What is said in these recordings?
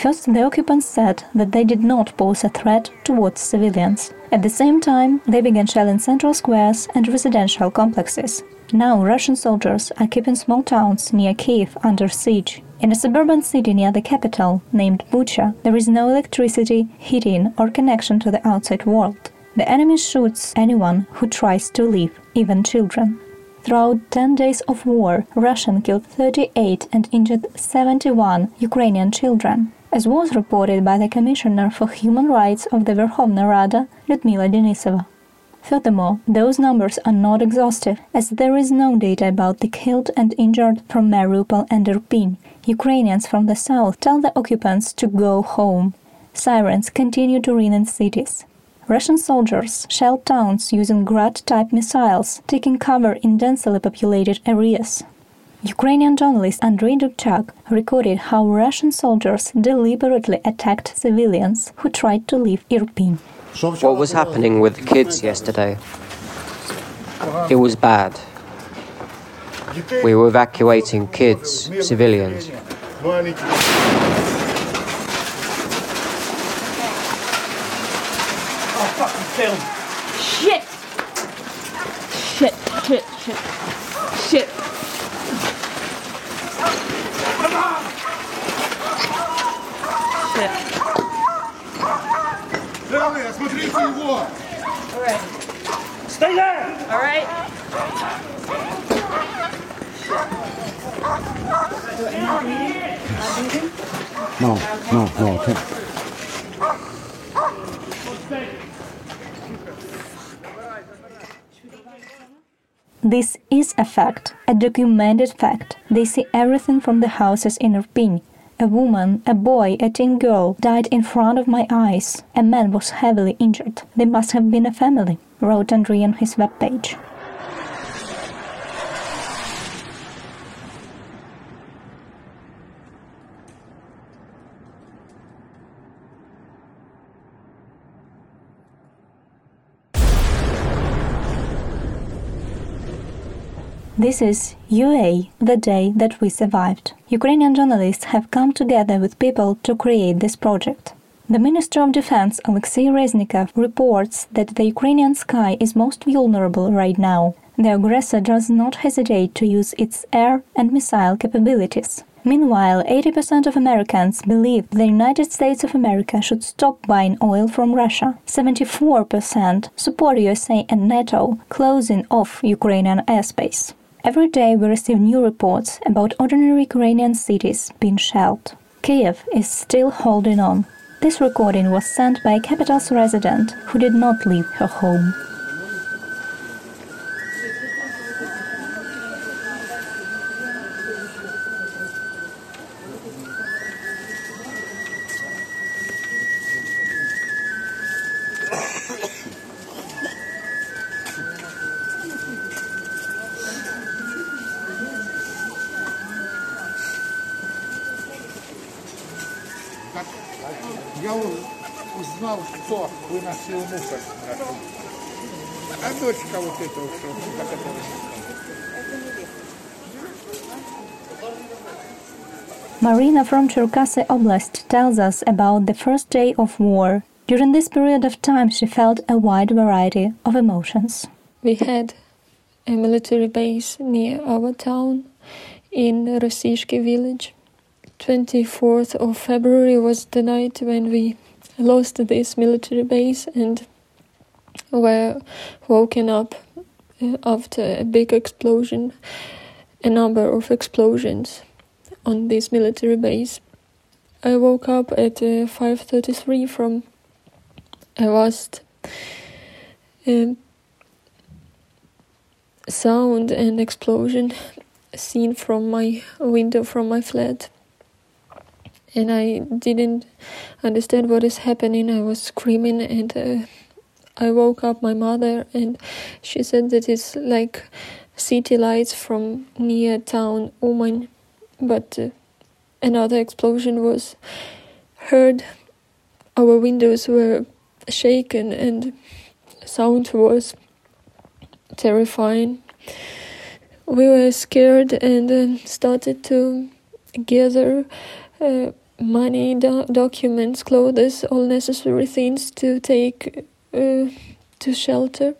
First, the occupants said that they did not pose a threat towards civilians. At the same time, they began shelling central squares and residential complexes. Now, Russian soldiers are keeping small towns near Kiev under siege. In a suburban city near the capital, named Bucha, there is no electricity, heating, or connection to the outside world. The enemy shoots anyone who tries to leave, even children. Throughout 10 days of war, Russian killed 38 and injured 71 Ukrainian children, as was reported by the Commissioner for Human Rights of the Verkhovna Rada, Lyudmila Denisova. Furthermore, those numbers are not exhaustive, as there is no data about the killed and injured from Mariupol and Irpin. Ukrainians from the south tell the occupants to go home. Sirens continue to ring in cities. Russian soldiers shell towns using Grad-type missiles, taking cover in densely populated areas. Ukrainian journalist Andrei Dubchak recorded how Russian soldiers deliberately attacked civilians who tried to leave Irpin. What was happening with the kids yesterday? It was bad. We were evacuating kids, civilians. Three, two, one. All right. Stay there. All right. No, no, no. Okay. This is a fact, a documented fact. They see everything from the house's inner being, a woman, a boy, a teen girl died in front of my eyes. A man was heavily injured. They must have been a family, wrote Andrei on his webpage. This is UA, the day that we survived. Ukrainian journalists have come together with people to create this project. The Minister of Defense Alexei Reznikov reports that the Ukrainian sky is most vulnerable right now. The aggressor does not hesitate to use its air and missile capabilities. Meanwhile, 80% of Americans believe the United States of America should stop buying oil from Russia. 74% support USA and NATO closing off Ukrainian airspace. Every day we receive new reports about ordinary Ukrainian cities being shelled. Kiev is still holding on. This recording was sent by a capital's resident who did not leave her home. Я узнал, кто выносил мусор. А дочка вот этого, что за которой Marina from Cherkasy Oblast tells us about the first day of war. During this period of time, she felt a wide variety of emotions. We had a military base near our town in Rosishki village. 24th of February was the night when we lost this military base and were woken up uh, after a big explosion, a number of explosions on this military base. I woke up at uh, 5:33 from a vast um, sound and explosion seen from my window from my flat and I didn't understand what is happening. I was screaming and uh, I woke up my mother and she said that it's like city lights from near town Uman, but uh, another explosion was heard. Our windows were shaken and sound was terrifying. We were scared and uh, started to gather uh, money, do- documents, clothes, all necessary things to take uh, to shelter.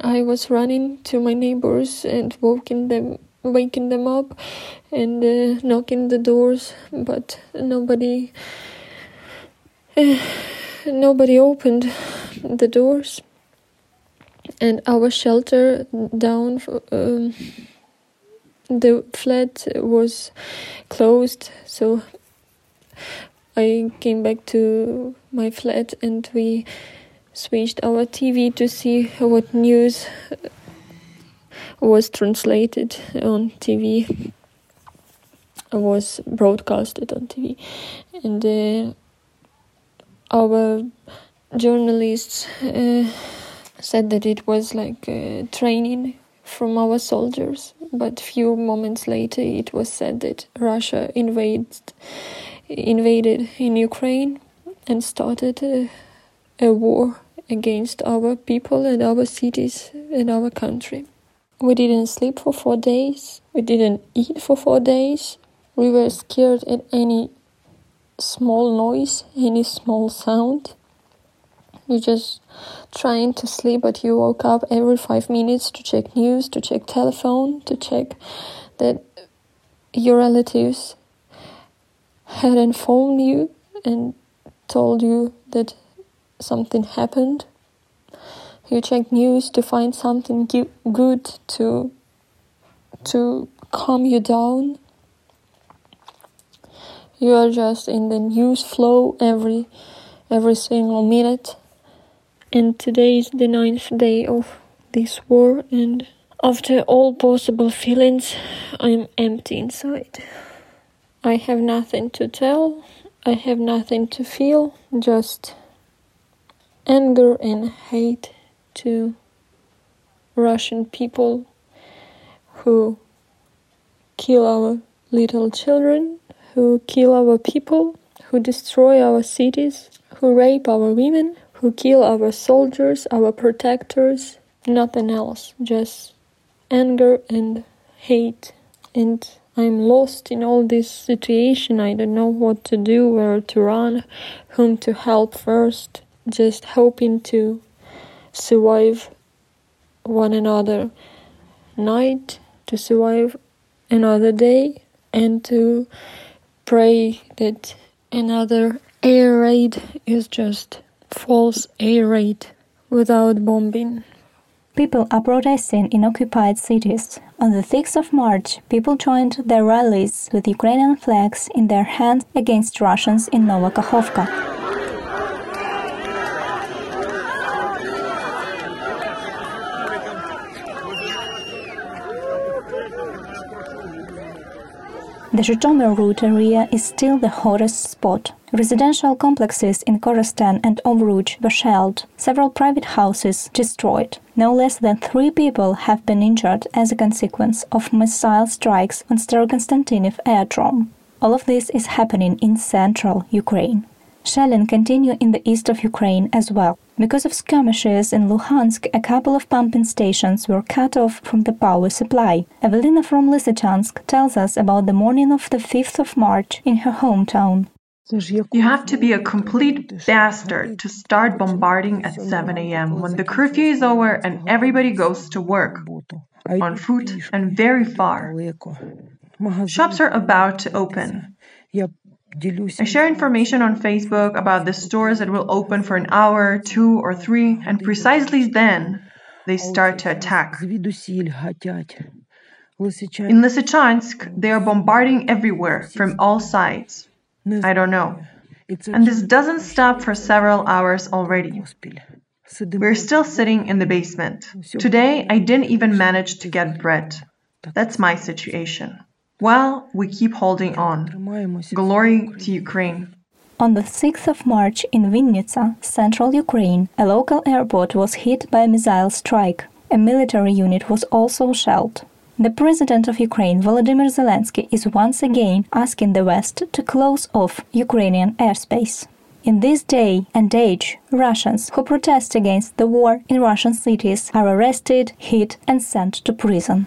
I was running to my neighbors and waking them, waking them up, and uh, knocking the doors, but nobody, uh, nobody opened the doors, and our shelter down. Um, the flat was closed, so I came back to my flat and we switched our TV to see what news was translated on TV, was broadcasted on TV, and uh, our journalists uh, said that it was like uh, training from our soldiers, but few moments later it was said that Russia invaded invaded in Ukraine and started a, a war against our people and our cities and our country. We didn't sleep for four days. We didn't eat for four days. We were scared at any small noise, any small sound. You just trying to sleep, but you woke up every five minutes to check news, to check telephone, to check that your relatives had informed you and told you that something happened. You check news to find something good to to calm you down. You are just in the news flow every every single minute and today is the ninth day of this war and after all possible feelings i'm empty inside. I have nothing to tell i have nothing to feel just anger and hate to russian people who kill our little children who kill our people who destroy our cities who rape our women who kill our soldiers, our protectors, nothing else, just anger and hate. And I'm lost in all this situation. I don't know what to do, where to run, whom to help first, just hoping to survive one another night, to survive another day, and to pray that another air raid is just false air raid without bombing. People are protesting in occupied cities. On the 6th of March, people joined their rallies with Ukrainian flags in their hands against Russians in Novokakhovka. The Zhytomyr route area is still the hottest spot. Residential complexes in Korosten and Ovruch were shelled, several private houses destroyed. No less than three people have been injured as a consequence of missile strikes on Starokonstantinov aerodrome. All of this is happening in central Ukraine. Shelling continue in the east of Ukraine as well. Because of skirmishes in Luhansk, a couple of pumping stations were cut off from the power supply. Evelina from Lysychansk tells us about the morning of the 5th of March in her hometown. You have to be a complete bastard to start bombarding at 7 a.m. when the curfew is over and everybody goes to work, on foot and very far. Shops are about to open. I share information on Facebook about the stores that will open for an hour, two, or three, and precisely then they start to attack. In Lysychansk, they are bombarding everywhere from all sides. I don't know. And this doesn't stop for several hours already. We're still sitting in the basement. Today, I didn't even manage to get bread. That's my situation. Well, we keep holding on. Glory to Ukraine. On the 6th of March in Vinnytsia, central Ukraine, a local airport was hit by a missile strike. A military unit was also shelled. The president of Ukraine, Volodymyr Zelensky, is once again asking the West to close off Ukrainian airspace. In this day and age, Russians who protest against the war in Russian cities are arrested, hit, and sent to prison.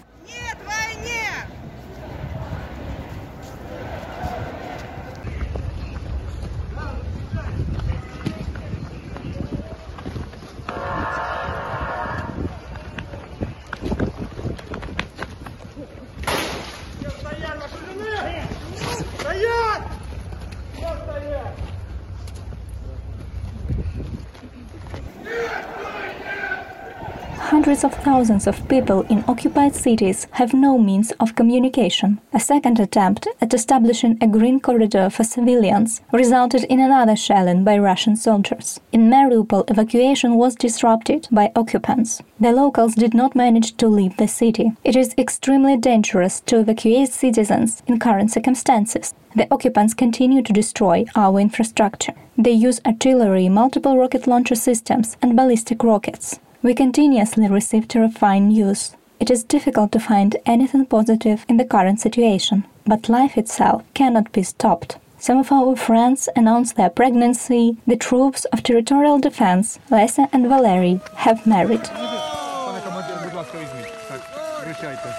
Hundreds of thousands of people in occupied cities have no means of communication. A second attempt at establishing a green corridor for civilians resulted in another shelling by Russian soldiers. In Mariupol, evacuation was disrupted by occupants. The locals did not manage to leave the city. It is extremely dangerous to evacuate citizens in current circumstances. The occupants continue to destroy our infrastructure. They use artillery, multiple rocket launcher systems, and ballistic rockets. We continuously receive terrifying news. It is difficult to find anything positive in the current situation, but life itself cannot be stopped. Some of our friends announced their pregnancy. The troops of territorial defense, Lesa and Valery, have married. Пане командир, будь ласка, візьміть. Так, рішайте.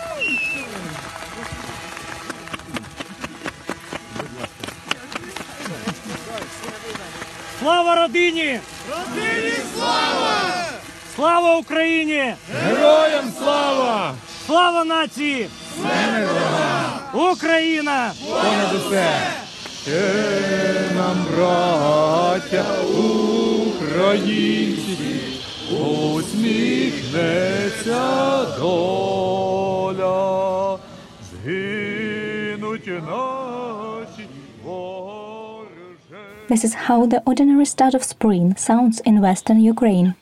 Слава родині! Родині слава! Слава Україні! Героям слава! Слава нації! Україна! Понад усе! Ще нам, браття українці, усміхнеться доля, згинуть наші ворожі. This is how the ordinary start of spring sounds in western Ukraine.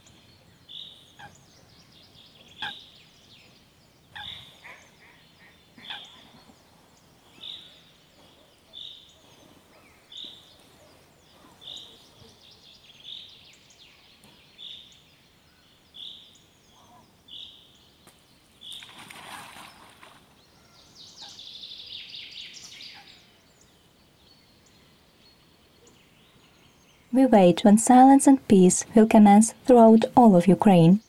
We wait when silence and peace will commence throughout all of Ukraine.